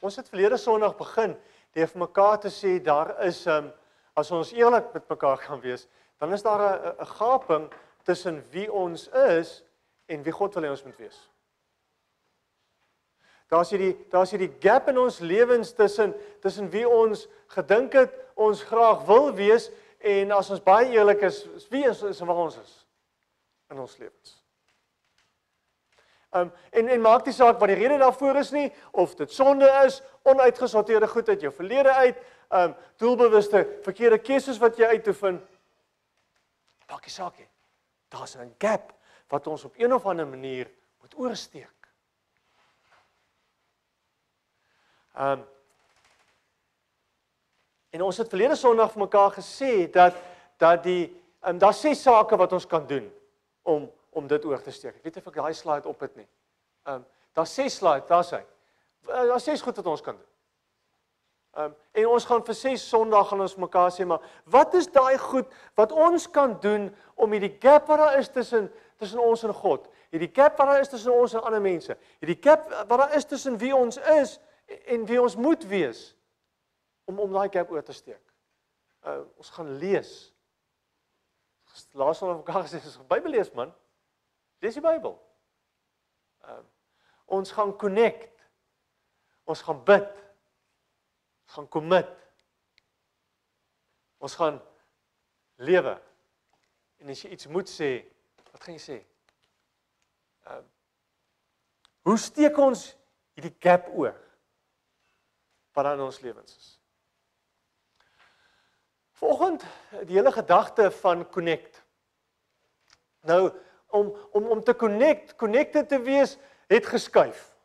Ons het verlede Sondag begin deur vir mekaar te sê daar is um as ons eerlik met mekaar kan wees, dan is daar 'n gaping tussen wie ons is en wie God wil hê ons moet wees. Daar's hierdie daar's hierdie gap in ons lewens tussen tussen wie ons gedink het ons graag wil wees en as ons baie eerlik is, wie is, is waar ons is in ons lewens. Um en en maak nie saak wat die rede daarvoor is nie of dit sonde is, onuitgesorteerde goed uit jou verlede uit, um doelbewuste verkeerde keuses wat jy uitoefen. Maak nie saak nie. Daar's 'n gap wat ons op een of ander manier moet oorsteek. Um En ons het verlede Sondag vir mekaar gesê dat dat die um, daar's ses sake wat ons kan doen om om dit oor te steek. Ek weet nie of ek daai slide op het nie. Um daar's ses slide, daar's hy. Daar's ses goed wat ons kan doen. Um en ons gaan vir ses Sondag gaan ons mekaar sê maar wat is daai goed wat ons kan doen om hierdie gap wat daar is tussen tussen ons en God, hierdie gap wat daar is tussen ons en ander mense, hierdie gap wat daar is tussen wie ons is en wie ons moet wees om om daai gap oor te steek. Uh ons gaan lees. Laas ons mekaar gesê ons gaan Bybel lees man. Lees die Bybel. Uh ons gaan connect. Ons gaan bid. Ons gaan commit. Ons gaan lewe. En as jy iets moet sê, wat gaan jy sê? Uh Hoe steek ons hierdie gap oor? wat in ons lewens is. Volgend die hele gedagte van connect. Nou om om om te connect, connected te wees het geskuif.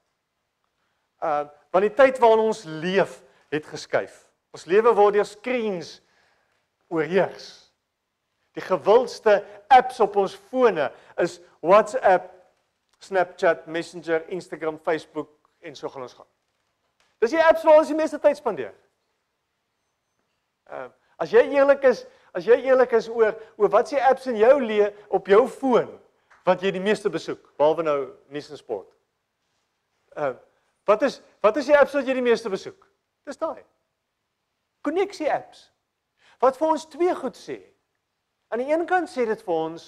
Uh want die tyd waarin ons leef het geskuif. Ons lewe word deur screens oorheers. Die gewildste apps op ons fone is WhatsApp, Snapchat, Messenger, Instagram, Facebook en so gaan ons gaan. Dis die apps waar ons die meeste tyd spandeer. Uh, as jy eerlik is, as jy eerlik is oor oor wat se apps in jou lewe op jou foon wat jy die meeste besoek, behalwe nou nuus en sport. Ehm uh, wat is wat is die apps wat jy die meeste besoek? Dis daai. Konneksie apps. Wat vir ons twee goed sê. Aan die een kant sê dit vir ons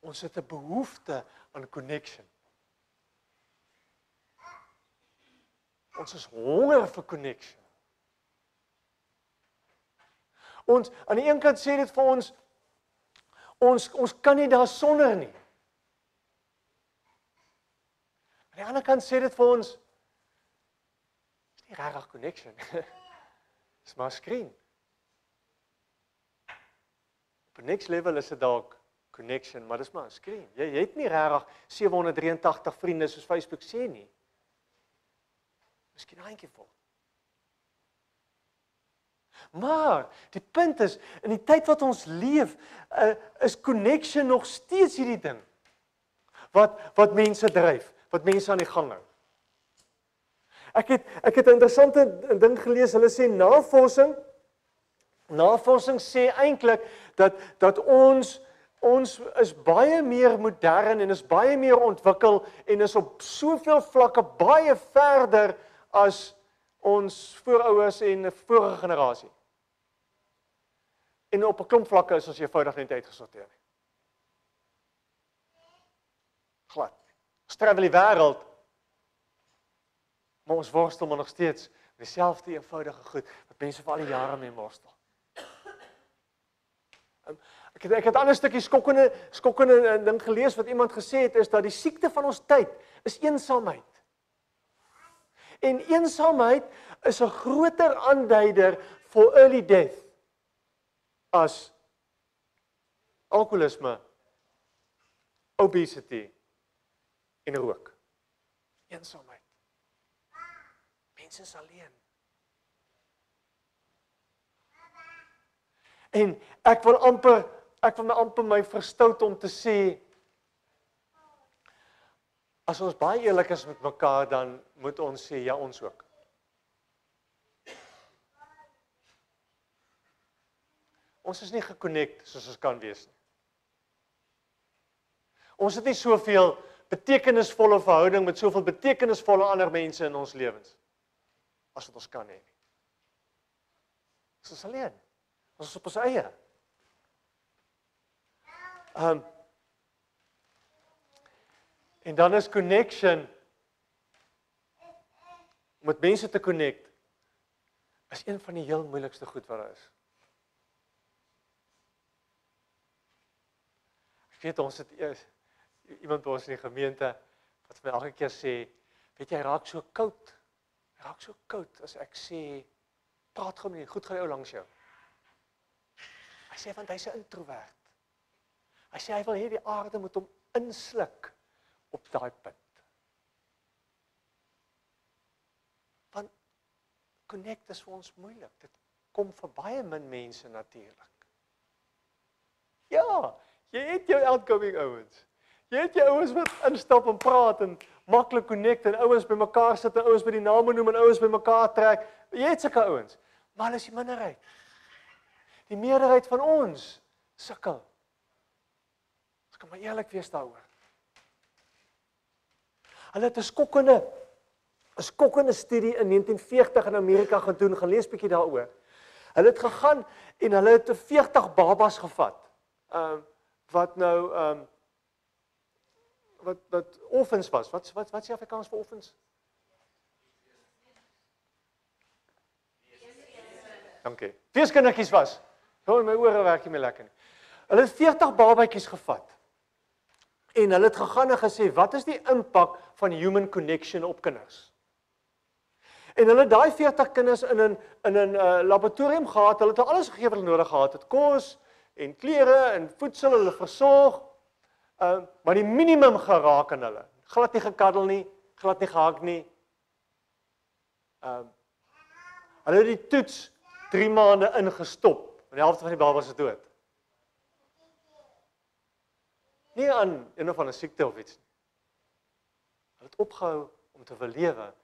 ons het 'n behoefte aan connection. Ons is honger vir connection. Ons aan die een kant sê dit vir ons ons ons kan nie daar sonder nie. Aan die ander kant sê dit vir ons is nie regtig connection. Dis maar skreen. Op 'n next level is dit dalk connection, maar dis maar 'n skreen. Jy, jy het nie regtig 783 vriende soos Facebook sê nie. Miskien eentjie vol. Maar die punt is in die tyd wat ons leef, uh, is connection nog steeds hierdie ding wat wat mense dryf, wat mense aan die gang hou. Ek het ek het 'n interessante ding gelees. Hulle sê navorsing navorsing sê eintlik dat dat ons ons is baie meer modern en is baie meer ontwikkel en is op soveel vlakke baie verder as ons voorouers en 'n vorige generasie. En op 'n klomp vlakke is ons eenvoudig net uitgesorteer. Glad. Ons travel die wêreld. Maar ons worstel maar nog steeds met dieselfde eenvoudige goed wat mense vir al die jare mee worstel. Ehm, ek het ek het 'n ander stukkie skokkende skokkende ding gelees wat iemand gesê het is dat die siekte van ons tyd is eensaamheid. En eensaamheid is 'n groter aanduider vir early death as alkoholisme, obesity en rook. Eensaamheid. Mense is alleen. En ek wil amper ek wil my amper my verstout om te sê As ons baie eerlik is met mekaar dan moet ons sê ja ons ook. Ons is nie gekonnekt soos ons kan wees nie. Ons het nie soveel betekenisvolle verhouding met soveel betekenisvolle ander mense in ons lewens. as wat ons kan hê nie. Ons is alleen. Ons is op ons eie. Ehm um, En dan is connection om met mense te connect is een van die heel moeilikste goed wat daar is. Ek weet ons het eers iemand by ons in die gemeente wat my elke keer sê, weet jy, raak so koud. Raak so koud as ek sê praat gou met jy, goed gaan jy ou langs jou. Hy sê want hy's 'n introwert. Hy sê hy wil hê die aarde moet hom insluk op daai punt. Want connect is vir ons moeilik. Dit kom vir baie min mense natuurlik. Ja, jy het jou outgoing ouens. Jy het jou ouens wat instap en praat en maklik connect en ouens bymekaar sit en ouens by die name noem en ouens bymekaar trek. Jy het sulke ouens. Maar hulle is die minderheid. Die meerderheid van ons sukkel. Ons kan maar eerlik wees daaroor. Hulle het 'n skokkende 'n skokkende studie in 1940 in Amerika gedoen, gaan lees bietjie daaroor. Hulle het gegaan en hulle het 40 babas gevat. Ehm uh, wat nou ehm um, wat wat offens was. Wat wat wat sê Afrikaans vir offens? Dankie. Feeskindertjies was. Nou my ore werk nie meer lekker nie. Hulle het 40 babatjies gevat. En hulle het gegaan en gesê, "Wat is die impak van human connection op kinders?" En hulle daai 40 kinders in 'n in 'n uh, laboratorium gehad. Hulle het alles gegee wat hulle nodig gehad het: kos en klere en voedsel, hulle versorg. Ehm, uh, maar die minimum geraak aan hulle. Glad nie gekaddel nie, glad nie gehak nie. Ehm uh, Hulle het die toets 3 maande ingestop. Die helfte van die babas is dood nie aan een of ander siekte of iets nie. Hulle het opgehou om te wil lewe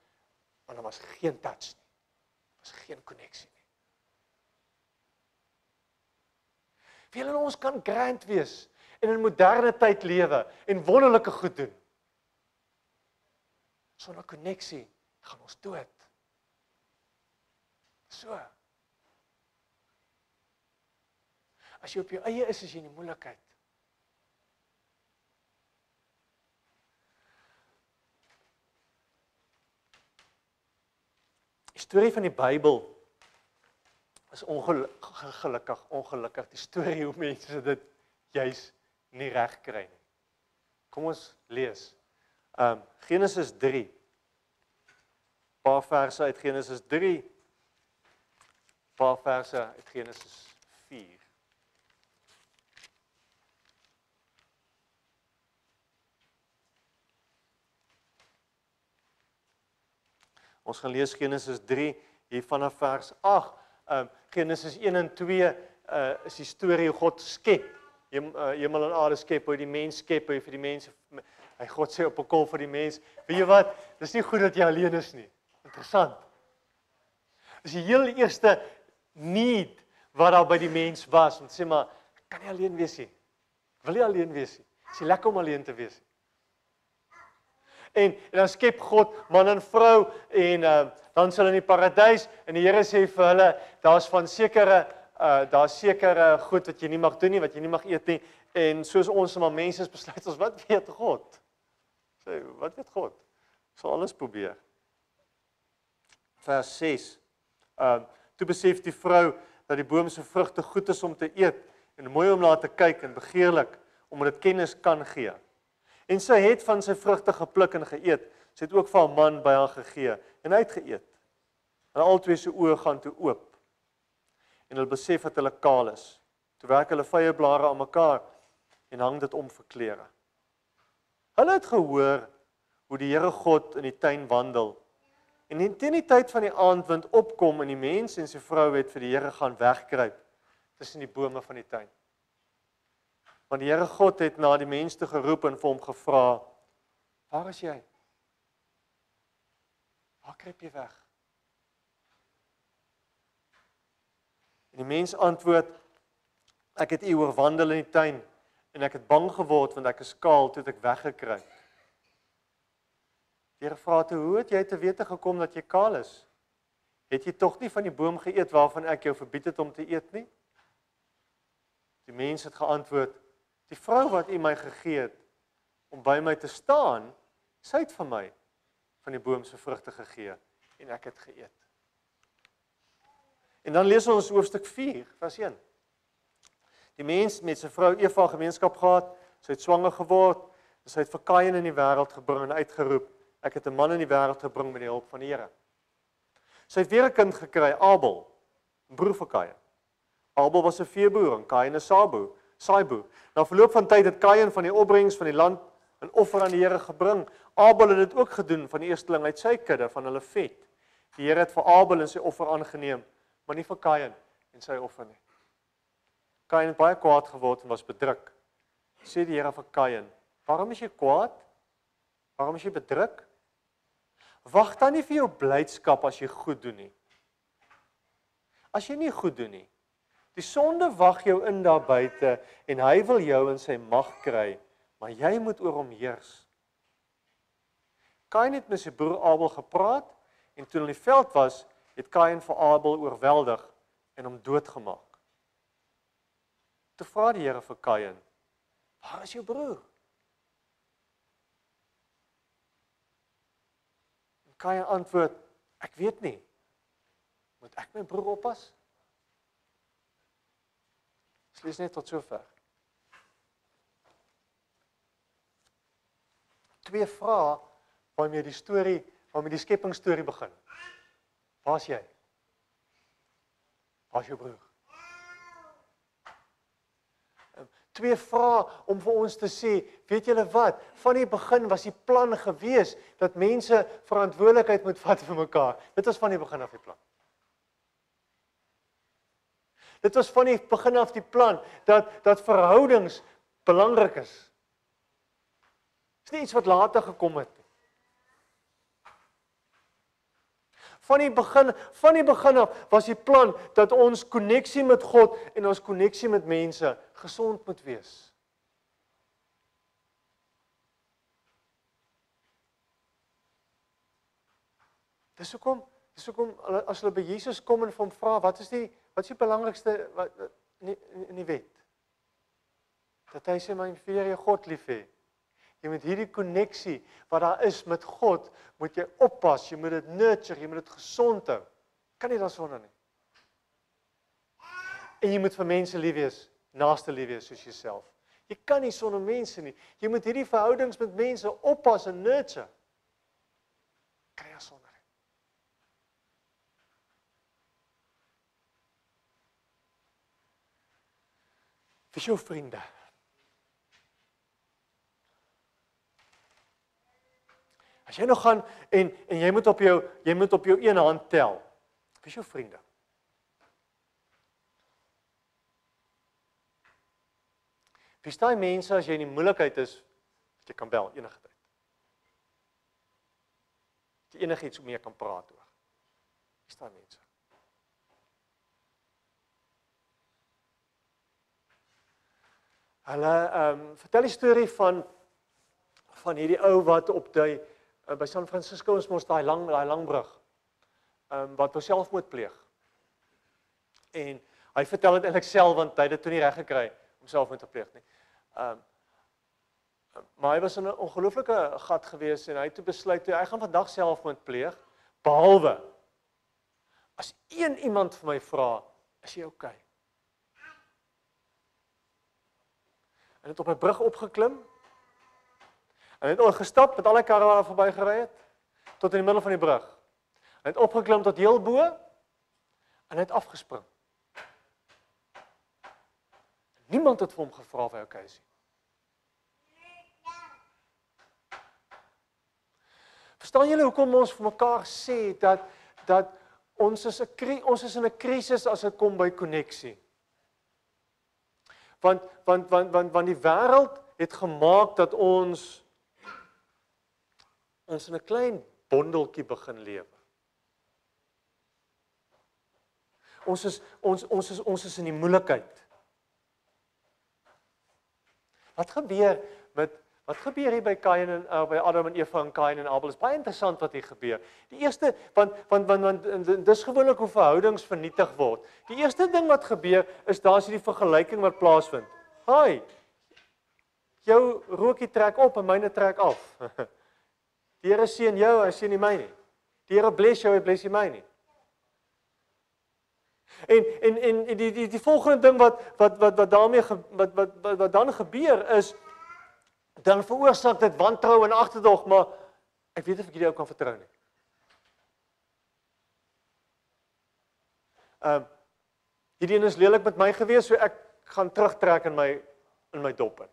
want daar was geen touch nie. Daar was geen koneksie nie. Wie hulle ons kan grand wees en in moderne tyd lewe en wonderlike goed doen. Sonder koneksie gaan ons dood. So. As jy op jou eie is, is jy in die moeilikheid. Die storie van die Bybel is ongelukkig ongelukkig die storie hoe mense dit juis nie reg kry nie. Kom ons lees. Um Genesis 3. Paar verse uit Genesis 3. Paar verse uit Genesis 4. Ons gaan lees Genesis 3 hier vanaf vers 8. Ehm um, Genesis 1 en 2 uh is die storie hoe God skep. Hem, uh, hemel en aarde skep, hoe die mens skep, hoe vir die mense hy God sê op 'n kol vir die mens. Weet jy wat? Dis nie goed dat jy alleen is nie. Interessant. Dis die heel eerste need wat daar by die mens was om te sê maar kan nie alleen wees nie. Wil jy alleen wees nie? Is dit lekker om alleen te wees? Nie? En, en dan skep God man en vrou en uh, dan sal in die paradys en die Here sê vir hulle daar's van sekere uh, daar's sekere goed wat jy nie mag doen nie wat jy nie mag eet nie en soos ons maar mense is besluit ons wat weet God? Sê wat weet God? Sal alles probeer. Vers 6 uh, toe besef die vrou dat die boom se vrugte goed is om te eet en mooi om na te kyk en begeerlik omdat dit kennis kan gee En sy het van sy vrugte gepluk en geëet. Sy het ook vir haar man by haar gegee en hy het geëet. En albei se oë gaan toe oop. En hulle besef dat hulle kaal is. Toe werk hulle vye blare aan mekaar en hang dit om vir klere. Hulle het gehoor hoe die Here God in die tuin wandel. En teen die tyd van die aandwind opkom en die mens en sy vrou het vir die Here gaan wegkruip tussen die bome van die tuin. Want die Here God het na die mens toe geroep en vir hom gevra: "Waar is jy? Waar kruip jy weg?" En die mens antwoord: "Ek het u oorwandel in die tuin en ek het bang geword want ek is skaal toe ek weggekruip." Die Here vra toe: "Hoe het jy te wete gekom dat jy kaal is?" Het jy tog nie van die boom geëet waarvan ek jou verbied het om te eet nie? Die mens het geantwoord: Die vrou wat U my gegee het om by my te staan, sy het van my van die boom se vrugte gegee en ek het geëet. En dan lees ons hoofstuk 4, vers 1. Die mens met sy vrou Eva gemeenskap gehad, sy het swanger geword, en sy het vir Kain in die wêreld gebring en uitgeroep: Ek het 'n man in die wêreld gebring met die hulp van die Here. Sy het weer 'n kind gekry, Abel, broer van Kain. Abel was 'n veeboer en Kain 'n saaiboer, saaiboer. Na verloop van tyd het Kain van die opbrengs van die land 'n offer aan die Here gebring. Abel het dit ook gedoen van die eersteling uit sy kudde van hulle vet. Die Here het vir Abel en sy offer aangeneem, maar nie vir Kain en sy offer nie. Kain het baie kwaad geword en was bedruk. Sê die Here vir Kain: "Waarom is jy kwaad? Waarom is jy bedruk? Wag dan nie vir jou blydskap as jy goed doen nie. As jy nie goed doen nie, die sonde wag jou in daar buite en hy wil jou in sy mag kry, maar jy moet oor hom heers." Kain het met sy broer Abel gepraat en toe hulle in die veld was, het Kain vir Abel oorweldig en hom doodgemaak. Toe vra die Here vir Kain: "Waar is jou broer?" En Kain antwoord: "Ek weet nie. Moet ek my broer oppas?" Slegs net tot sover. Twee vrae waarmee die storie, waarmee die skepingsstorie begin. Waar's jy? Waar's jou broer? twee vrae om vir ons te sê, weet julle wat? Van die begin was die plan gewees dat mense verantwoordelikheid moet vat vir mekaar. Dit was van die begin af die plan. Dit was van die begin af die plan dat dat verhoudings belangrik is. Dis nie iets wat later gekom het nie. Van die begin van die begin af was die plan dat ons koneksie met God en ons koneksie met mense gesond moet wees. Dis hoekom dis hoekom as hulle by Jesus kom en hom vra wat is die wat is die belangrikste wat in die, in die wet? Dat hy sê my vir jou God lief hê. Jy moet hierdie koneksie wat daar is met God, moet jy oppas, jy moet dit nurture, jy moet dit gesond hou. Kan nie daarsonder nie. En jy moet vir mense lief wees, naaste lief wees soos jouself. Jy kan nie sonder mense nie. Jy moet hierdie verhoudings met mense oppas en nurture. Kan jy sonder Vir jou vriende. As jy nog gaan en en jy moet op jou jy moet op jou een hand tel. Is jou vriende? Wie staan mense as jy in die moeilikheid is, dat jy kan bel enige tyd. Jy enigiets mee kan praat oor. Wie staan mense? Hulle ehm um, vertel die storie van van hierdie ou wat op die uh, by San Francisco is mos daai lang daai lang brug. Ehm um, wat hom selfmoord pleeg. En hy vertel dit eintlik self want hy het dit toe nie reg gekry om selfmoord te pleeg nie. Ehm um, maar hy was in 'n ongelooflike gat gewees en hy het toe besluit toe hy gaan vandag selfmoord pleeg behalwe as een iemand vir my vra, is jy oukei? Okay? En het op 'n brug opgeklim Hy het gestap met al die karre wat verby gery het tot in die middel van die brug. Hy het opgeklim tot heel bo en het afgespring. Niemand het vir hom gevra of hy okay is nie. Verstaan julle hoekom ons vir mekaar sê dat dat ons is 'n ons is in 'n krisis as dit kom by koneksie? Want want want want want die wêreld het gemaak dat ons ons in 'n klein bondeltjie begin lewe. Ons is ons ons is ons is in die moeilikheid. Wat gebeur met Wat gebeur hier by Kain en uh, by Adam en Eva en Kain en Abel? Is baie interessant wat hier gebeur. Die eerste want want want, want dis gewoonlik hoe verhoudings vernietig word. Die eerste ding wat gebeur is daar's hierdie vergelyking wat plaasvind. Haai. Jou rookie trek op en myne trek af. Die Here seën jou, hy seën nie my nie. Die Here bless jou, hy bless nie my nie. En en en die die die volgende ding wat wat wat wat daarmee ge, wat, wat wat wat dan gebeur is dan veroorsaak dit wantrou en agterdog, maar ek weet of ek hierdie ou kan vertrou nie. Ehm um, hierdie een is lelik met my gewees, so ek gaan terugtrek in my in my dop in.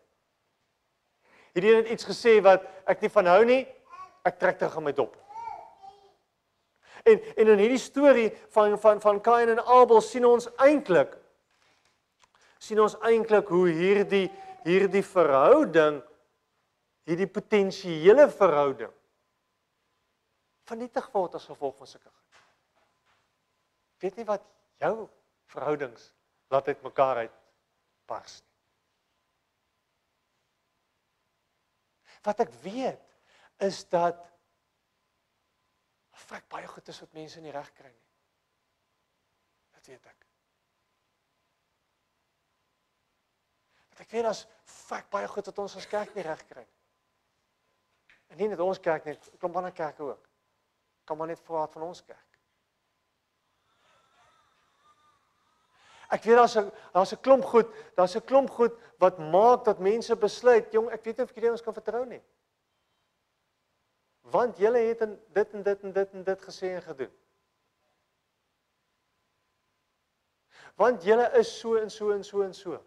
Hierdie een het iets gesê wat ek nie van hou nie, ek trek terug in my dop. En en in hierdie storie van van van Kain en Abel sien ons eintlik sien ons eintlik hoe hierdie hierdie verhouding hierdie potensiële verhouding vernietig word as gevolg van sulke goed. Weet nie wat jou verhoudings laat uit mekaar uit pas nie. Wat ek weet is dat vrek baie goed is wat mense nie reg kry nie. Dit weet ek. Wat ek weet as vrek baie goed wat ons as kerk nie reg kry nie. En nie net ons kerk nie, klomp ander kerke ook. Kan maar net praat van ons kerk. Ek weet daar's 'n daar's 'n klomp goed, daar's 'n klomp goed wat maak dat mense besluit, jong, ek weet nie of ek hierdie ons kan vertrou nie. Want julle het en dit en dit en dit en dit gesê en gedoen. Want julle is so en so en so en so. En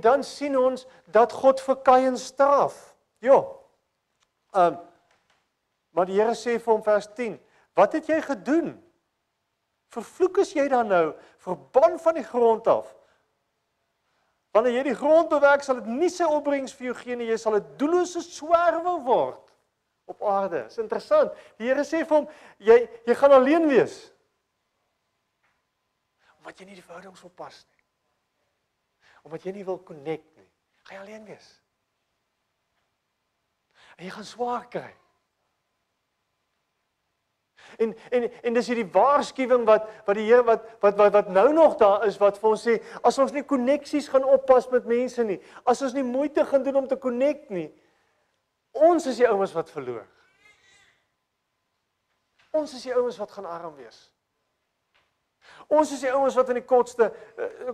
dan sien ons dat God vir Kain straf. Ja. Ehm um, maar die Here sê vir hom vers 10: "Wat het jy gedoen? Vervloek is jy dan nou, verban van die grond af. Wanneer jy die grond bewerk, sal dit nie sy opbrengs vir jou gee nie, jy sal 'n doellose swerwe word op aarde." Dis interessant. Die Here sê vir hom: "Jy jy gaan alleen wees." Omdat jy nie die verhoudings wil pas nie omdat jy nie wil connect nie. Gaan jy alleen wees. En jy gaan swaar kry. En en en dis hierdie waarskuwing wat wat die Here wat wat wat wat nou nog daar is wat vir ons sê as ons nie koneksies gaan oppas met mense nie, as ons nie moeite gaan doen om te connect nie, ons is die ouens wat verloor. Ons is die ouens wat gaan arm wees. Ons is die ouens wat in die kortste eh,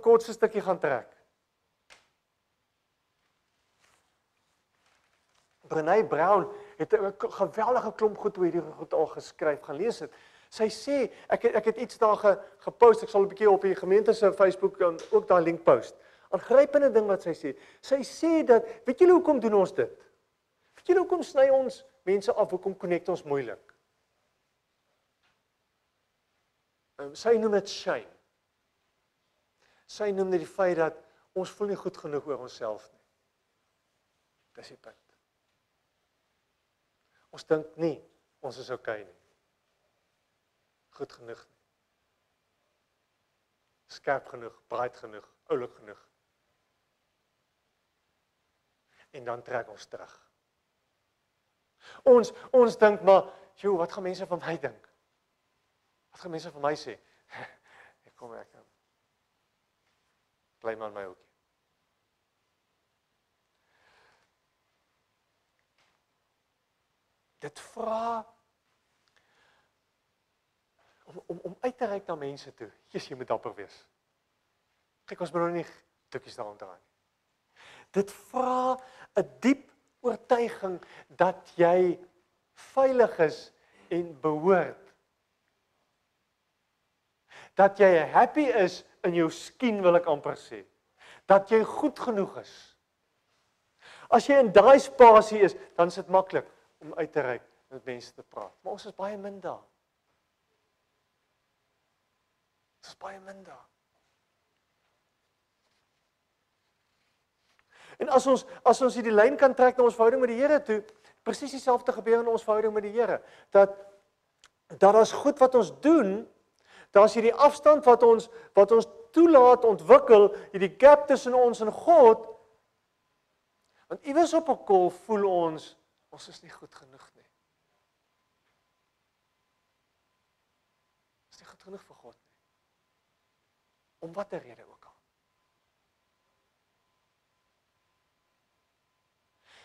kortste stukkie gaan trek. Brené Brown het 'n geweldige klomp goed oor hierdie goed al geskryf. Gaan lees dit. Sy sê ek het, ek het iets daar ge, gepost. Ek sal 'n bietjie op die gemeente se Facebook ook daai link post. Aangrypende ding wat sy sê. Sy sê dat weet julle hoekom doen ons dit? Weet julle hoekom sny ons mense af? Hoekom connect ons moeilik? Um, sy noem dit shame. Sy noem dit die feit dat ons voel nie goed genoeg oor onsself nie. Dis die punt. Ons dink nie ons is oukei okay nie. Goed genoeg nie. Skerp genoeg, breed genoeg, oulik genoeg. En dan trek ons terug. Ons ons dink maar, "Joe, wat gaan mense van my dink?" Wat gaan mense vir my sê? Ek kom ek. Bly maar my ook. Dit vra om om om uit te reik na mense toe. Jesus, jy moet dapper wees. Kyk, ons moet nou nie tikkies daaroor dra nie. Dit vra 'n diep oortuiging dat jy veilig is en behoort dat jy happy is in jou skien wil ek amper sê. Dat jy goed genoeg is. As jy in daai spasie is, dan is dit maklik om uit te reik en met mense te praat. Maar ons is baie min daar. Ons is baie min daar. En as ons as ons hierdie lyn kan trek na ons verhouding met die Here toe, presies dieselfde gebeur in ons verhouding met die Here, dat dat as goed wat ons doen Daar's hierdie afstand wat ons wat ons toelaat ontwikkel hierdie gap tussen ons en God. Want iewers op 'n kol voel ons ons is nie goed genoeg nie. Is nie goed genoeg vir God nie. Om watter rede ook al.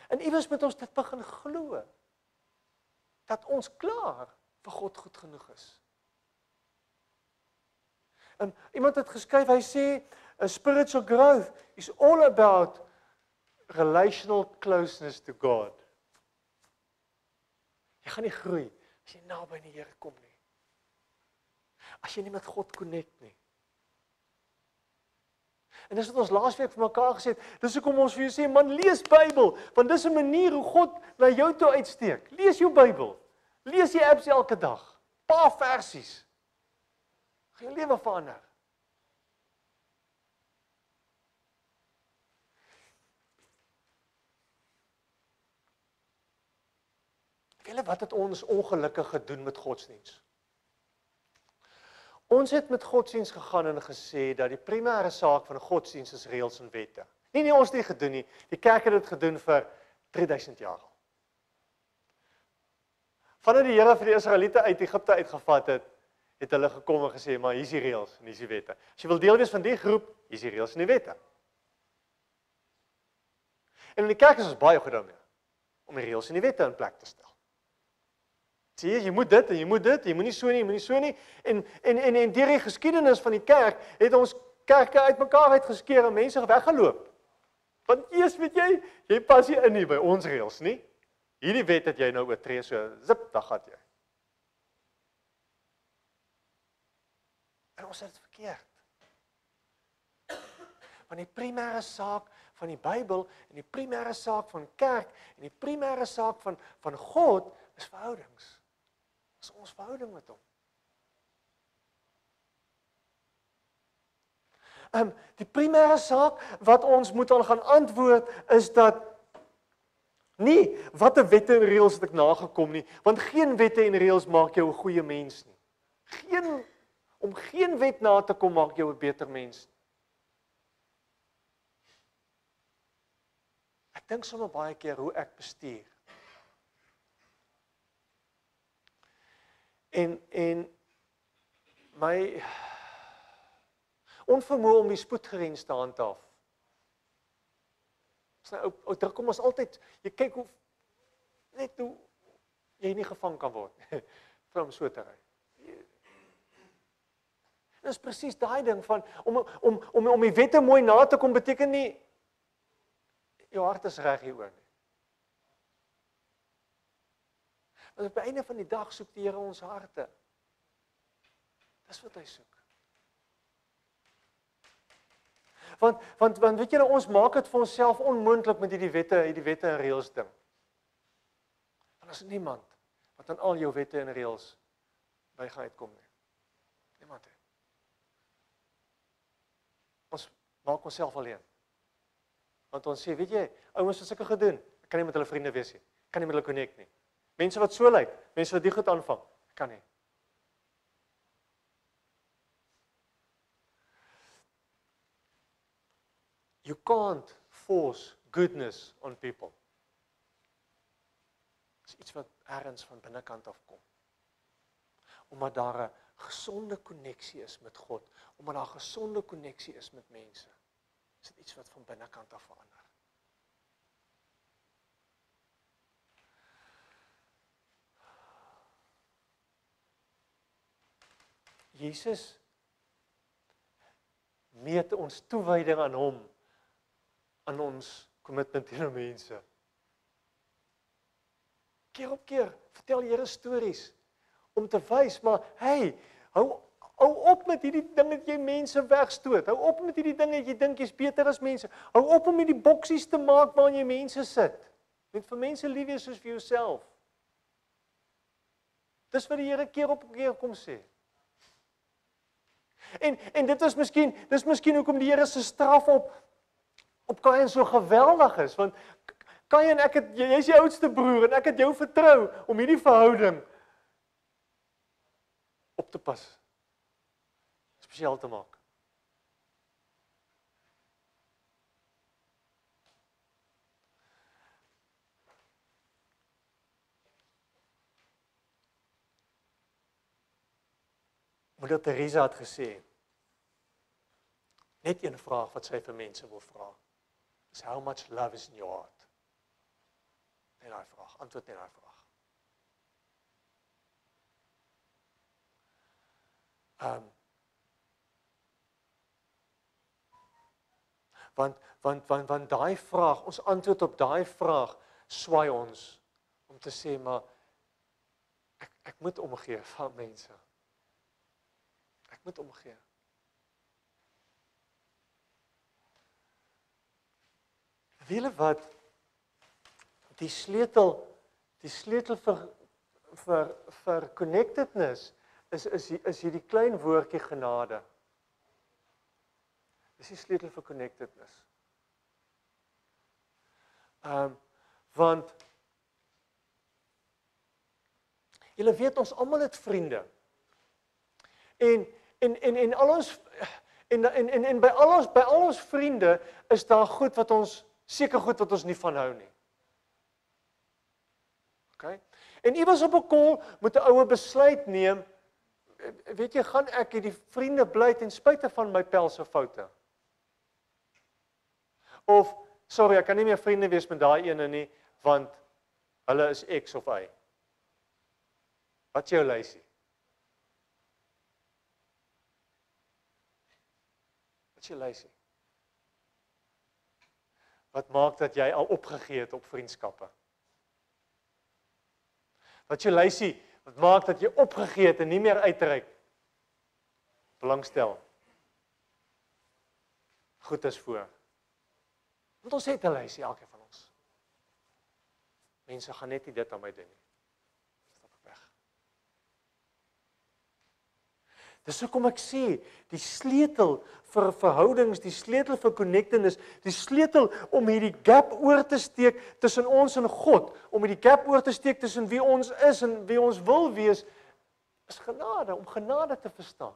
En iewers moet ons dit begin glo dat ons klaar vir God goed genoeg is. En iemand het geskryf, hy sê a spiritual growth is all about relational closeness to God. Jy gaan nie groei as jy naby aan die Here kom nie. As jy nie met God connect nie. En dis wat ons laasweek vir mekaar gesê het, dis hoekom ons vir jou sê man lees Bybel, want dis 'n manier hoe God na jou toe uitsteek. Lees jou Bybel. Lees jy apps elke dag. Paar versies. Gaan jou lewe verander. Julle wat het ons ongelukkig gedoen met godsdiens? Ons het met godsdiens gegaan en gesê dat die primêre saak van 'n godsdiens is reëls en wette. Nee nee, ons het dit gedoen nie. Die kerk het dit gedoen vir 3000 jaar. Vandat die Here vir die Israeliete uit Egipte uitgevat het, het hulle gekom en gesê, "Maar hier is die reëls en hier is die wette. As jy wil deel wees van die groep, hier is die reëls en die wette." En in die kerk is ons baie goed daarmee om die reëls en die wette in plek te stel. Sê jy, jy moet dit en jy moet dit, jy moenie so nie, jy moenie so nie. En en en en deur die geskiedenis van die kerk het ons kerke uitmekaar uitgeskeer en mense weggeloop. Want eers weet jy, jy pas nie in nie by ons reëls nie. Hierdie wet het jy nou oortree so zip dan gaan jy. En ons het dit verkeerd. Want die primêre saak van die Bybel en die primêre saak van kerk en die primêre saak van van God is verhoudings. Is ons verhouding met hom. Ehm um, die primêre saak wat ons moet aan gaan antwoord is dat Nie watter wette en reëls het ek nagekom nie, want geen wette en reëls maak jou 'n goeie mens nie. Geen om geen wet na te kom maak jou 'n beter mens. Ek dink sommer baie keer hoe ek bestuur. En en my onvermoë om die spoedgrens te handhaaf Sy ou ou druk kom ons altyd jy kyk hoe net hoe jy nie gevang kan word vir om so te ry. Dit is presies daai ding van om om om om die wette mooi na te kom beteken nie jou hart is reg hieroor nie. Want op die einde van die dag soek die Here ons harte. Dis wat hy soek. Want want want weet julle ons maak dit vir onsself onmoontlik met hierdie wette, hierdie wette en reëls ding. Want as niemand wat aan al jou wette en reëls by gaan uitkom nie. Niemand. He. Ons maak onsself alleen. Want ons sê, weet jy, ouens het sulke gedoen. Ek kan nie met hulle vriende wees nie. Ek kan nie met hulle connect nie. Mense wat so lyk, mense wat dit goed aanvang, kan nie. You can't force goodness on people. Dit is iets wat ergens van binnekant af kom. Omdat daar 'n gesonde koneksie is met God, omdat daar gesonde koneksie is met mense. Is dit iets wat van binnekant af verander. Jesus meet ons toewyding aan hom aan ons kommitment teenoor mense. Keer op keer vertel die Here stories om te wys maar hey, hou hou op met hierdie ding dat jy mense wegstoot. Hou op met hierdie dinge dat jy dink jy's beter as mense. Hou op om hierdie boksies te maak waarin jy mense sit. Net vir mense lief wees soos vir jouself. Dis wat die Here keer op keer kom sê. En en dit is miskien dis miskien hoekom die Here se straf op op Kain so geweldig is want Kain ek het jy's die oudste broer en ek het jou vertrou om hierdie verhouding te pas. speciaal te maken. Moeder Teresa had gezien, net een vraag wat zij voor mensen wil vragen Is how much love is in your heart? En haar vraag, antwoord in haar vraag. Ehm um, want want want want daai vraag, ons antwoord op daai vraag swaai ons om te sê maar ek ek moet omgee van mense. Ek moet omgee. Wiele wat die sleutel die sleutel vir vir vir connectedness is is is hierdie klein woordjie genade. Dis die sleutel vir connectedness. Ehm um, want julle weet ons almal het vriende. En en en en al ons en en en, en by al ons by al ons vriende is daar goed wat ons seker goed wat ons nie van hou nie. OK? En iewers op 'n kol moet 'n oue besluit neem. Weet jy, gaan ek hierdie vriende bly ten spyte van my pelse foute? Of sorry, ek kan nie meer vriende wees met daai ene nie want hulle is X of Y. Wat jou lysie? Wat jou lysie? Wat maak dat jy al opgegee het op vriendskappe? Wat jou lysie? Wat maak dat jy opgegee het en nie meer uitreik? Belangstel. Goed is voor. Want ons het 'n lysie elkeen van ons. Mense gaan net nie dit aan my doen nie. Stap ek weg. Dis hoekom ek sê die sleutel vir verhoudings, die sleutel vir connectedness, die sleutel om hierdie gap oor te steek tussen ons en God, om hierdie gap oor te steek tussen wie ons is en wie ons wil wees, is genade, om genade te verstaan.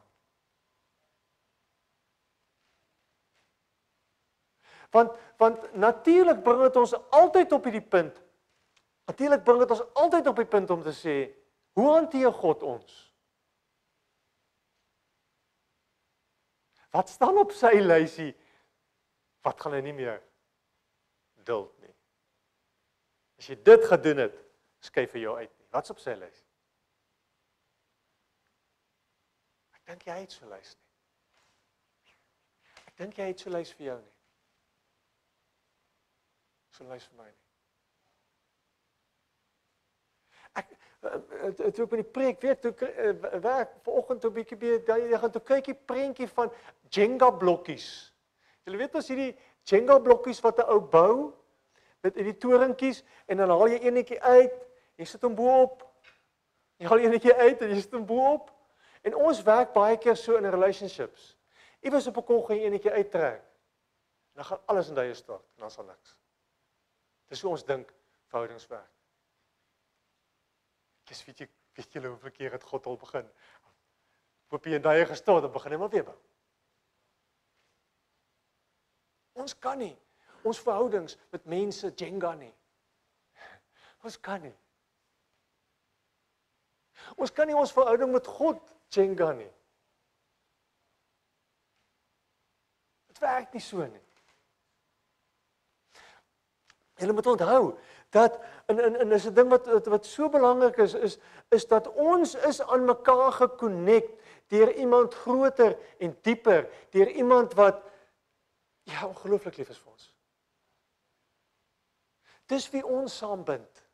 Want want natuurlik bring dit ons altyd op hierdie punt. Natuurlik bring dit ons altyd op die punt om te sê, hoe hanteer God ons? Wat staan op sy lysie? Wat gaan hy nie meer duld nie. As jy dit gedoen het, skuif vir jou uit nie. Wat's op sy lys? Ek dink jy het so lys nie. Ek dink jy het so lys vir jou nie so lys vir my nie. Ek toe op in die preek weet toe eh, werk vanoggend 'n bietjie by jy gaan toe kykie prentjie van Jenga blokkies. Jy weet as hierdie Jenga blokkies wat 'n ou bou met in die torentjies en dan haal jy eenetjie uit, jy sit hom bo-op. Jy haal eenetjie uit en jy sit hom bo-op. En ons werk baie keer so in relationships. Iewers op 'n kol gaan jy eenetjie uittrek. Dan gaan alles in duie stort en dan sal niks. Dis hoe ons dink verhoudings werk. Dis weet jy, weet jy hoe verkeer het God al begin. Hoop jy in daai gestort en begin hy maar weer bou. Ons kan nie ons verhoudings met mense Jenga nie. Ons kan nie. Ons kan nie ons verhouding met God Jenga nie. Dit werk nie so nie. Julle moet onthou dat in in in is 'n ding wat wat so belangrik is is is dat ons is aan mekaar gekonnekt deur iemand groter en dieper, deur iemand wat ja, ongelooflik lief is vir ons. Dis wie ons saambind.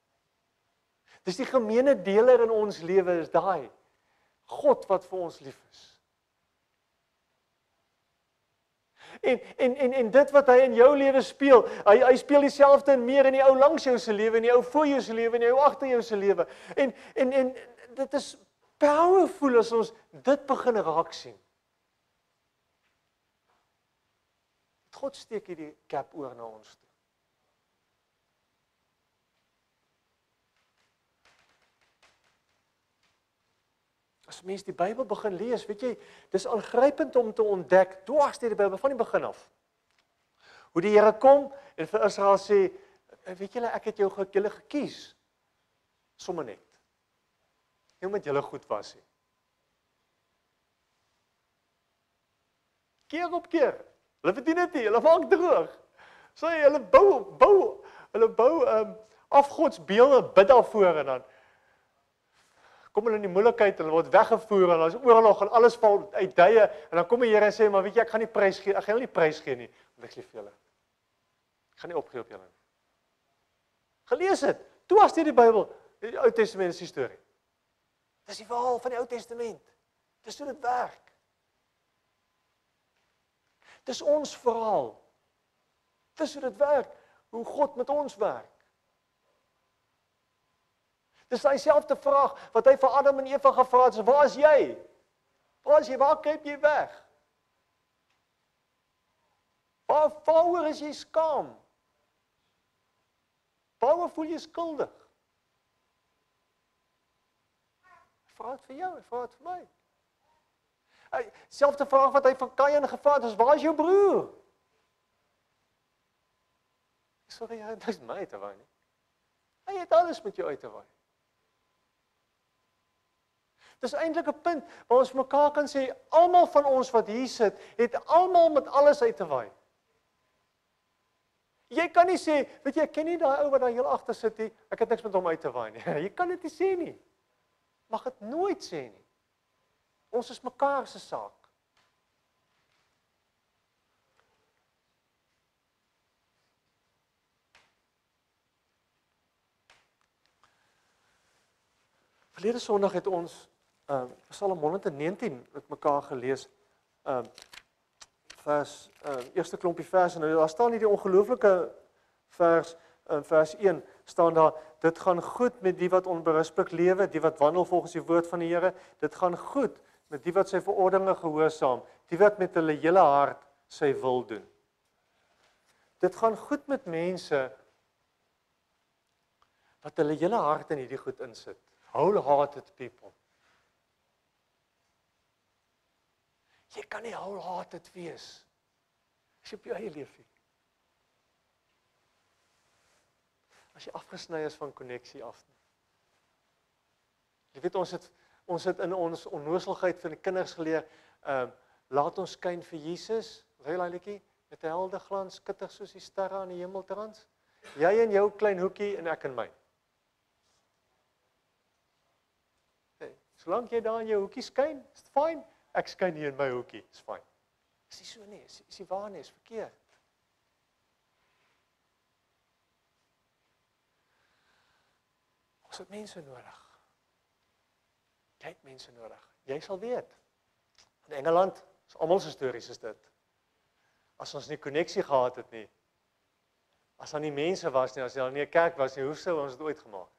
Dis die gemeene deler in ons lewe is daai God wat vir ons lief is. En en en en dit wat hy in jou lewe speel, hy hy speel dieselfde en meer in die ou langs jou se lewe en die ou voor jou se lewe en die ou agter jou se lewe. En en en dit is powerful as ons dit begin raak sien. God steek hierdie cap oor na ons toe. As mens die Bybel begin lees, weet jy, dis aangrypend om te ontdek dwars deur die Bybel van die begin af. Hoe die Here kom en vir Israel sê, weet julle, ek het jou julle gekies. Sommige net. Nie omdat julle goed was nie. Keer op keer. Hulle verdien dit nie. Hulle maak droog. Sê so, hulle bou bou hulle bou ehm um, afgodsbeelde bid daarvoor en dan kom hulle in die moeilikheid hulle word weggevoer en daar's oorlog en alles val uit duie en dan kom die Here en sê maar weet jy ek gaan nie prys gee ek gaan nie prys gee nie want ek lief vir julle. Ek gaan nie opgee op julle nie. Gelees dit. Toe as jy die Bybel, die Ou Testament se storie. Dis die verhaal van die Ou Testament. Dis hoe dit werk. Dis ons verhaal. Dis hoe dit werk, hoe God met ons werk. Dis dieselfde vraag wat hy vir Adam en Eva gevra het, "Waar is jy? Waar is jy? Waar kruip jy weg? Waar waaroor is jy skaam? Waaroor voel jy skuldig?" Vra dit vir jou, vra dit vir my. Hy selfde vraag wat hy van Kain gevra het, "Waar is jou broer?" Sorry, hy het my te waai nie. Hy het alles met jou uit te waai. Dis eintlik 'n punt waar ons mekaar kan sê almal van ons wat hier sit, het almal met alles uit te waai. Jy kan nie sê, weet jy, ek ken nie daai ou wat daar heel agter sit nie. Ek het niks met hom uit te waai nie. Jy kan dit nie sê nie. Mag dit nooit sê nie. Ons is mekaar se saak. Verlede Sondag het ons ehm uh, Psalm 119 met mekaar gelees. Ehm uh, vers ehm uh, eerste klompie vers en nou daar staan hierdie ongelooflike vers in vers 1 staan daar dit gaan goed met die wat onberusblik lewe, die wat wandel volgens die woord van die Here. Dit gaan goed met die wat sy verordeninge gehoorsaam, die wat met hulle hele hart sy wil doen. Dit gaan goed met mense wat hulle hele hart in hierdie goed insit. Wholehearted people. Jy kan nie wholehearted wees as jy op jou eie leef nie. As jy afgesny is van koneksie af. Jy weet ons het ons het in ons onnoosheid vir die kinders geleer, ehm uh, laat ons skyn vir Jesus. Jy liedjie met 'n helde glans skitter soos die sterre aan die hemel trans? Jy in jou klein hoekie en ek in my. Hey, solank jy daar in jou hoekie skyn, is dit fyn. Ek skyn hier in my hoekie, is fyn. Is nie so nie, is is nie waar nie, is verkeerd. Ons het mense nodig. Jy het mense nodig. Jy sal weet. In Engeland, is almal se stories is dit. As ons nie koneksie gehad het nie. As daar nie mense was nie, as daar nie 'n kerk was nie, hoe sou ons dit ooit gemaak het?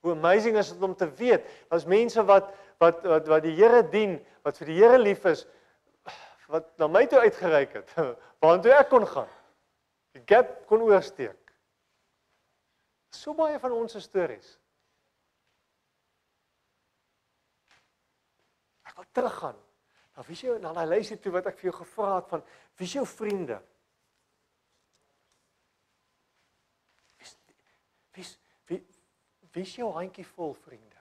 Hoe amazing is dit om te weet, daar's mense wat wat wat wat die Here dien, wat vir die Here lief is, wat na my toe uitgereik het, waartoe ek kon gaan. Die gap kon oorsteek. So baie van ons stories. Ek wil teruggaan. Nou wie is jou na daai lysie toe wat ek vir jou gevra het van wie is jou vriende? Wie wie wie is jou handjie vol vriende?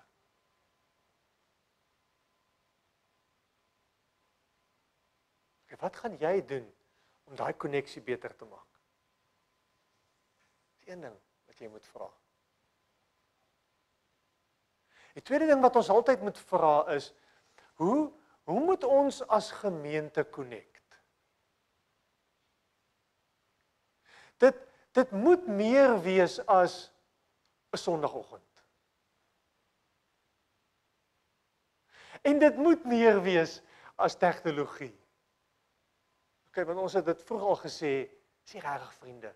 Wat gaan jy doen om daai koneksie beter te maak? Dis een ding wat jy moet vra. Die tweede ding wat ons altyd moet vra is hoe hoe moet ons as gemeente connect? Dit dit moet meer wees as Sondagoggend. En dit moet meer wees as tegnologie. OK, want ons het dit vroeg al gesê, is nie regtig vriende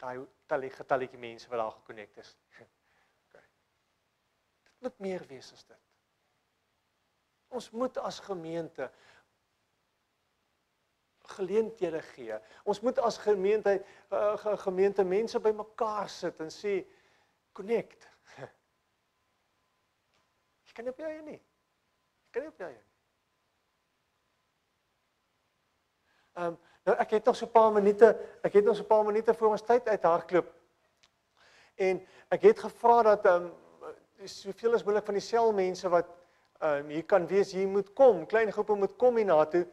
daai talle getalletjie mense wat daar gekonnekt is. OK. Dit moet meer wees as dit. Ons moet as gemeente geleenthede gee. Ons moet as gemeente uh, gemeente mense bymekaar sit en sê connect. Jy kan op jou nie. Jy kan op jou nie. Ehm um, Nou ek het nog so 'n paar minute, ek het nog so 'n paar minute voor ons tyd uit hardloop. En ek het gevra dat ehm um, soveel as moontlik van die selmense wat ehm um, hier kan wees hier moet kom, klein groepe moet kom hiernatoe.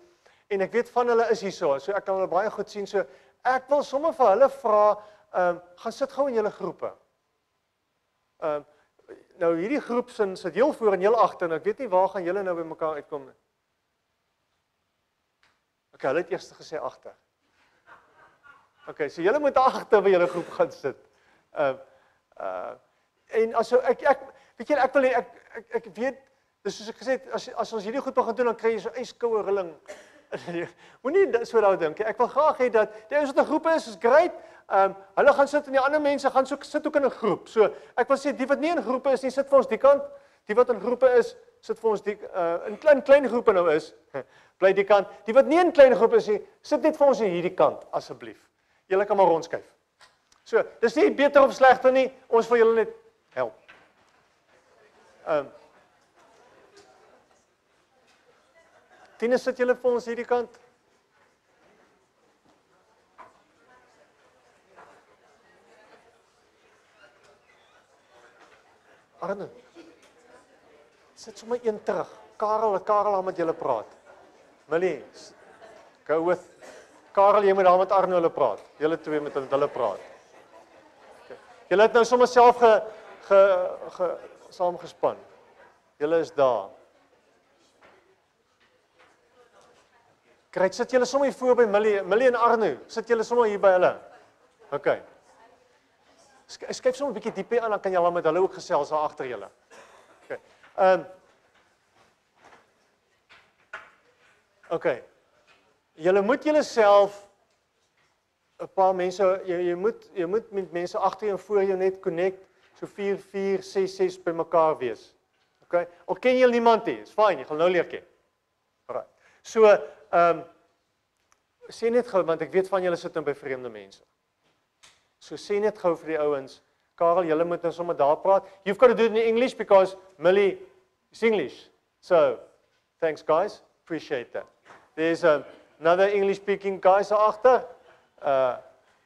En ek weet van hulle is hier so. So ek kan hulle baie goed sien. So ek wil sommer vir hulle vra, ehm um, gaan sit gou in julle groepe. Ehm um, nou hierdie groep sin sit heel voor en heel agter en ek weet nie waar gaan julle nou by mekaar uitkom nie. Okay, hulle het eers gesê agter. Okay, so julle moet agter by julle groep gaan sit. Ehm uh, uh en as ek ek weet jy ek wil ek ek, ek weet dis soos ek gesê het as as ons hierdie goed begin doen dan kry jy so yskoue rilling. Moenie so daaroor dink. Ek wil graag hê dat die ouens wat 'n groep is, is great. Ehm um, hulle gaan sit en die ander mense gaan so sit ook in 'n groep. So ek wil sê die wat nie in groepe is nie, sit vir ons die kant. Die wat in groepe is, sit vir ons die uh in klein klein groepe nou is. Bly die kant. Die wat nie in klein groepe is nie, sit net vir ons hier hierdie kant asseblief. Julle kan maar rondskuif. So, dis nie beter of slegter nie. Ons wil julle net help. Ehm um, Tine sit julle vir ons hierdie kant. Arne. Sit sommer een terug. Karel, Karel gaan met julle praat. Millie. Go with Karel, jy moet daar met Arno hulle praat. Julle twee met hulle praat. Okay. Julle het nou sommer self ge ge, ge saamgespan. Julle is daar. Kry sit julle sommer hier voor by Millie, Millie en Arno. Sit julle sommer hier by hulle. OK. Skryf sommer 'n bietjie dieper aan dan kan al met hulle ook gesels daar agter julle. OK. Ehm um, OK. Julle moet julleself 'n paar mense jy jy moet jy moet met mense agter en voor jou net connect so 4 4 6 6 by mekaar wees. OK. Al ken jy niemand nie, is fyn, jy gaan nou leer ken. Alraai. So, ehm um, sê net gou want ek weet van julle sit nou by vreemde mense. So sê net gou vir die ouens, Karel, julle moet nou sommer daar praat. You've got to do it in English because Millie is English. So, thanks guys. Appreciate that. There's um, another English speaking guys agter. Uh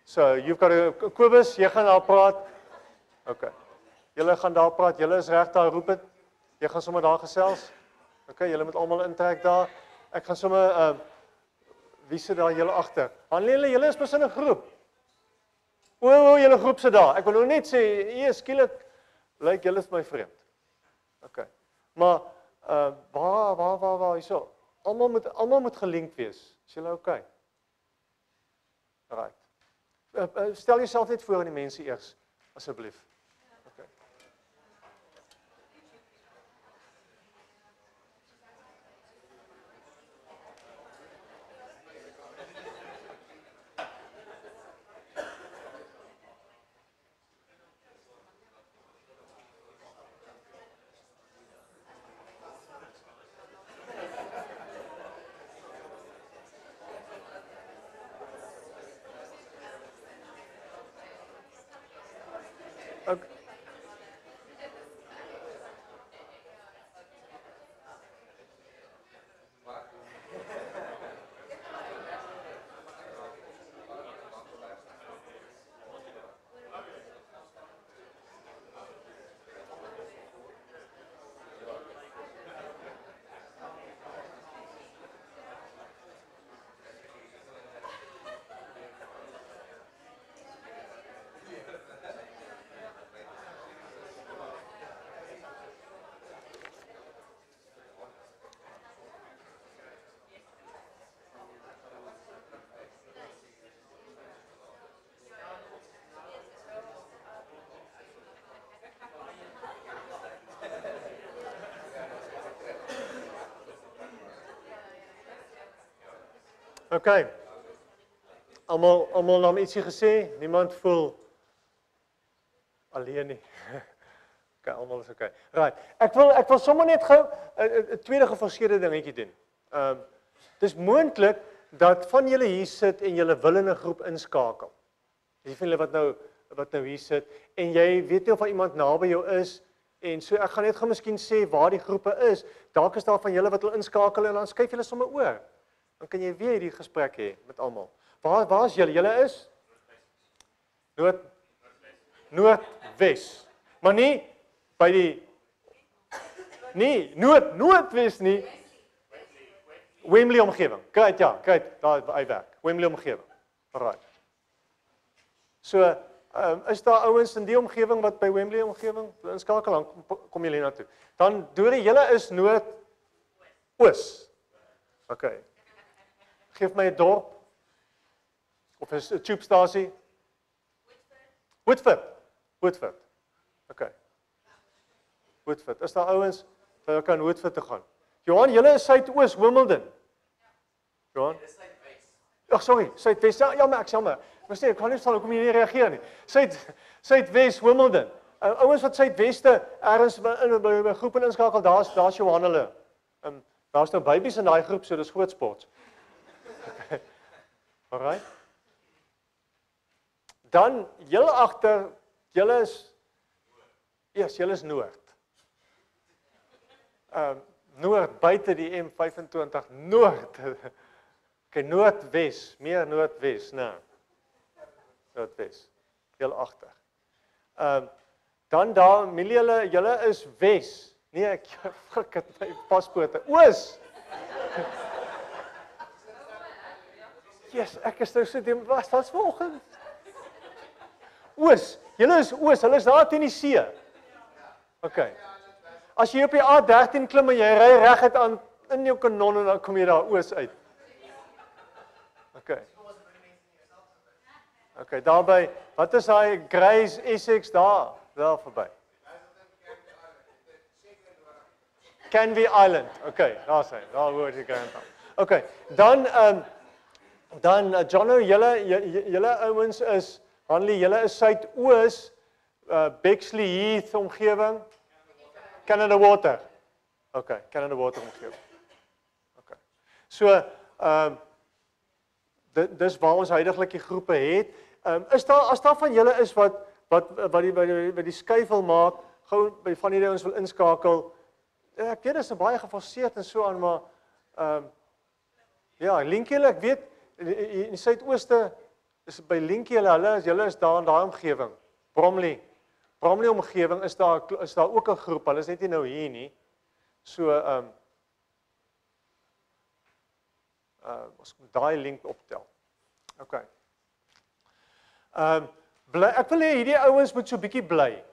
so you've got to Kobus, jy gaan daar praat. OK. Julle gaan daar praat. Julle is reg daar roep dit. Jy gaan sommer daar gesels. OK, julle moet almal intrek daar. Ek gaan sommer uh wie sit daar julle agter? Hanlele, julle is besin 'n groep. O, o, julle groep sit daar. Ek wil nou net sê, hier skielik lyk julle is my vreemd. OK. Maar uh waar waar waar waar hierso? Almal moet almal moet gelink wees. Is julle OK? Right. Uh, uh, stel jouself net voor aan die mense eers asseblief. OK. Almal almal nou ietsie gesê, niemand voel alleen nie. OK, almal is OK. Right. Ek wil ek wil sommer net gou 'n tweede geforseerde dingetjie doen. Ehm um, dis moontlik dat van julle hier sit en julle wil in 'n groep inskakel. Dis vir julle wat nou wat nou hier sit en jy weet nie of daar iemand naby jou is en so ek gaan net gou miskien sê waar die groepe is. Dalk is daar van julle wat wil inskakel en dan skuif julle sommer oor dan kan jy weer hierdie gesprek hê met almal. Waar waar is julle? Julle is Noord Noordwes. Maar nie by die nie Noord Noordwes nie. Wembley omgewing. Kyk ja, kyk daar uitwerk. Wembley omgewing. Right. So, um, is daar ouens in die omgewing wat by Wembley omgewing inskakel dan kom, kom julle na toe. Dan deur die hele is noord oos. OK geef my 'n dorp of 'n tubestasie. Woodford. Woodford. OK. Woodford. Is daar ouens wat kan Woodford toe gaan? Johan, julle is suidoos Wimbledon. Johan? Dis suidwes. Ag sorry, suidwes. Ja, jammer, ek jammer. Mos nee, ek kon nie verstaan hoekom jy nie reageer nie. Suid suidwes Wimbledon. Uh, ouens wat suidweste ergens in 'n groep inskakel, daar's daar's Johan hulle. Ehm um, daar's nou babies in daai groep, so dis groot sport. Alraai. Dan heel agter, julle is eers julle is noord. Ehm uh, noord buite die M25 noord. Okay, noordwes, meer noordwes, né? Nou. Noordwes. Heel agter. Ehm uh, dan daar Milie julle julle is wes. Nee, ek frik het my paspoorte. Oos. Jesus, ek is nou so dim was was vanoggend. Oos, julle is oos, hulle is daar teen die see. OK. As jy op die A13 klim en jy ry reguit aan in jou kanon en dan kom jy daar oos uit. OK. OK, daarby, wat is daai Grays Essex daar, daar verby? Canvey Island. OK, daar's hy. Daar hoor jy gaan. OK, dan ehm um, dan eh, Jono julle julle ouens is Hanlie julle is suidoos uh, Bexley Heath omgewing Canada Water. OK, Canada Water omgewing. OK. So ehm um, dit dis waar ons huidigelik die groepe het. Ehm um, is daar as daar van julle is wat wat wat die wat die, wat die skuif wil maak, gou by van hierdie ons wil inskakel. Ek weet dit is baie geforseerd en so aan, maar ehm um, ja, link julle, ek weet in in die suidooste is by Lentjie hulle hulle as julle is daar in daai omgewing. Bromley. Bromley omgewing is daar is daar ook 'n groep. Hulle is net nie nou hier nie. So ehm um, uh ons moet daai link optel. OK. Ehm um, bly ek wil hê hierdie ouens moet so bietjie bly.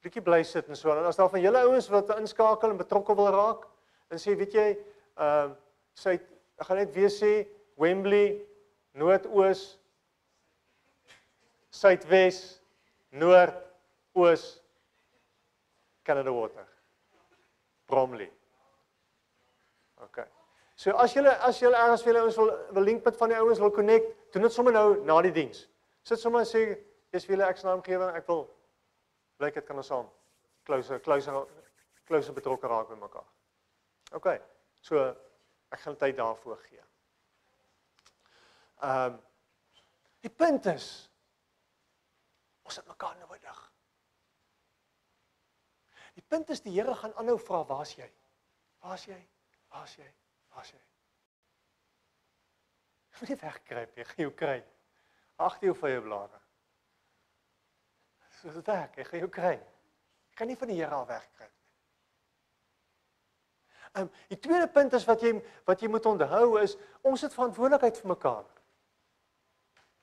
Bietjie bly sit en so. En as daar van julle ouens wat inskakel en betrokke wil raak en sê weet jy ehm uh, sê ek gaan net weer sê Wembley, Noordoos, Suidwes, Noord, Oos, Canada Water. Bromley. OK. So as julle as julle ergens vir julle ouens wil wil link met van die ouens wil connect, doen dit sommer nou na die diens. Sit sommer en sê jy's vir julle ek se naamgewing, ek wil lyk dit kan ons saam closer closer closer betrokke raak by mekaar. OK. So ek gaan tyd daarvoor gee. Ehm um, die punt is ons het mekaar nodig. Die punt is die Here gaan aanhou vra, waar's jy? Waar's jy? Waar's jy? Waar's jy? Moenie wegkruip nie, gaan jou kry. Agter jou vrye blare. So dit werk, hy gaan jou kry. Jy kan nie van die Here af wegkruip nie. Ehm um, die tweede punt is wat jy wat jy moet onthou is ons het verantwoordelikheid vir mekaar.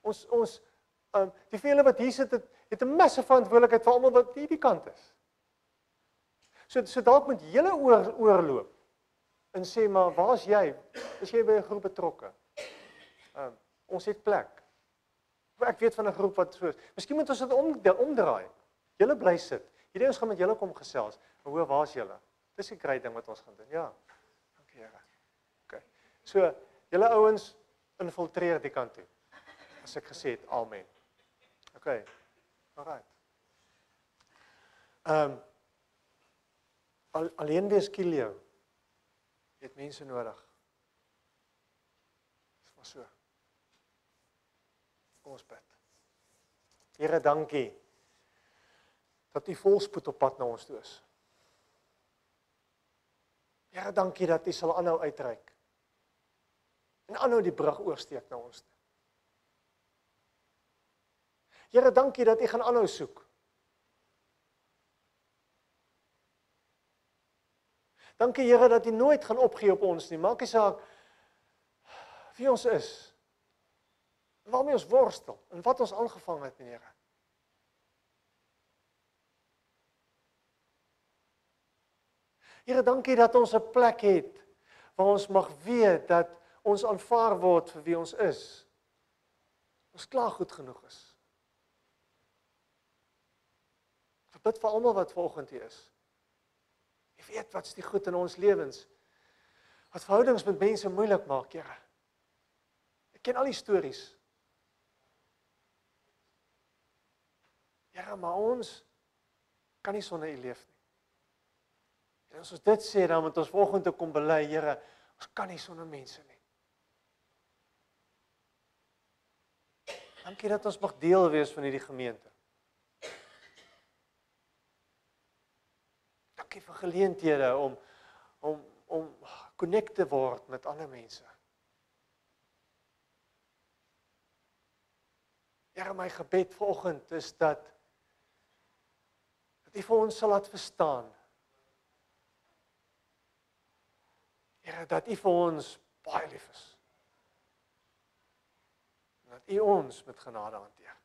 Ons ons ehm um, die vele wat hier sit het, het 'n massa verantwoordelikheid vir almal wat hierdie kant is. So so dalk moet julle oor oorloop en sê maar waar's jy? Is jy by 'n groep betrokke? Ehm um, ons het plek. Ek weet van 'n groep wat so is. Miskien moet ons dit om, omdraai. Julle bly sit. Hierdie ons gaan met julle kom gesels. Maar hoor, waar's julle? Dis 'n great ding wat ons gaan doen. Ja. Dankie Here. OK. So, julle ouens infiltreer die kant toe soos ek gesê het. Amen. OK. Alraai. Ehm um, al, alleen wees kiel jou. Jy het mense nodig. Dis maar so. Kom ons bid. Here, dankie dat u volspoed op pad na ons toe is. Here, dankie dat u sal aanhou uitreik. En aanhou die brug oorsteek na ons toe. Here, dankie dat U gaan aanhou soek. Dankie Here dat U nooit gaan opgee op ons nie. Maak nie saak wie ons is. Waarmee ons worstel en wat ons aangevang het, Here. Here, dankie dat ons 'n plek het waar ons mag weet dat ons aanvaar word vir wie ons is. Ons klaar goed genoeg is. Ek bid vir almal wat vanoggend hier is. Jy weet wat's die goed in ons lewens. Wat verhoudings met mense moeilik maak, Here. Ek ken al die stories. Here, maar ons kan nie sonder U leef nie. En as ons dit sê, dan moet ons volgende te kom bely, Here, ons kan nie sonder mense nie. Dankie dat ons mag deel wees van hierdie gemeente. Dankie vir geleenthede om om om connect te word met ander mense. Here, my gebed vanoggend is dat dat U vir ons sal laat verstaan. Here, dat U vir ons baie lief is. Dat U ons met genade hanteer.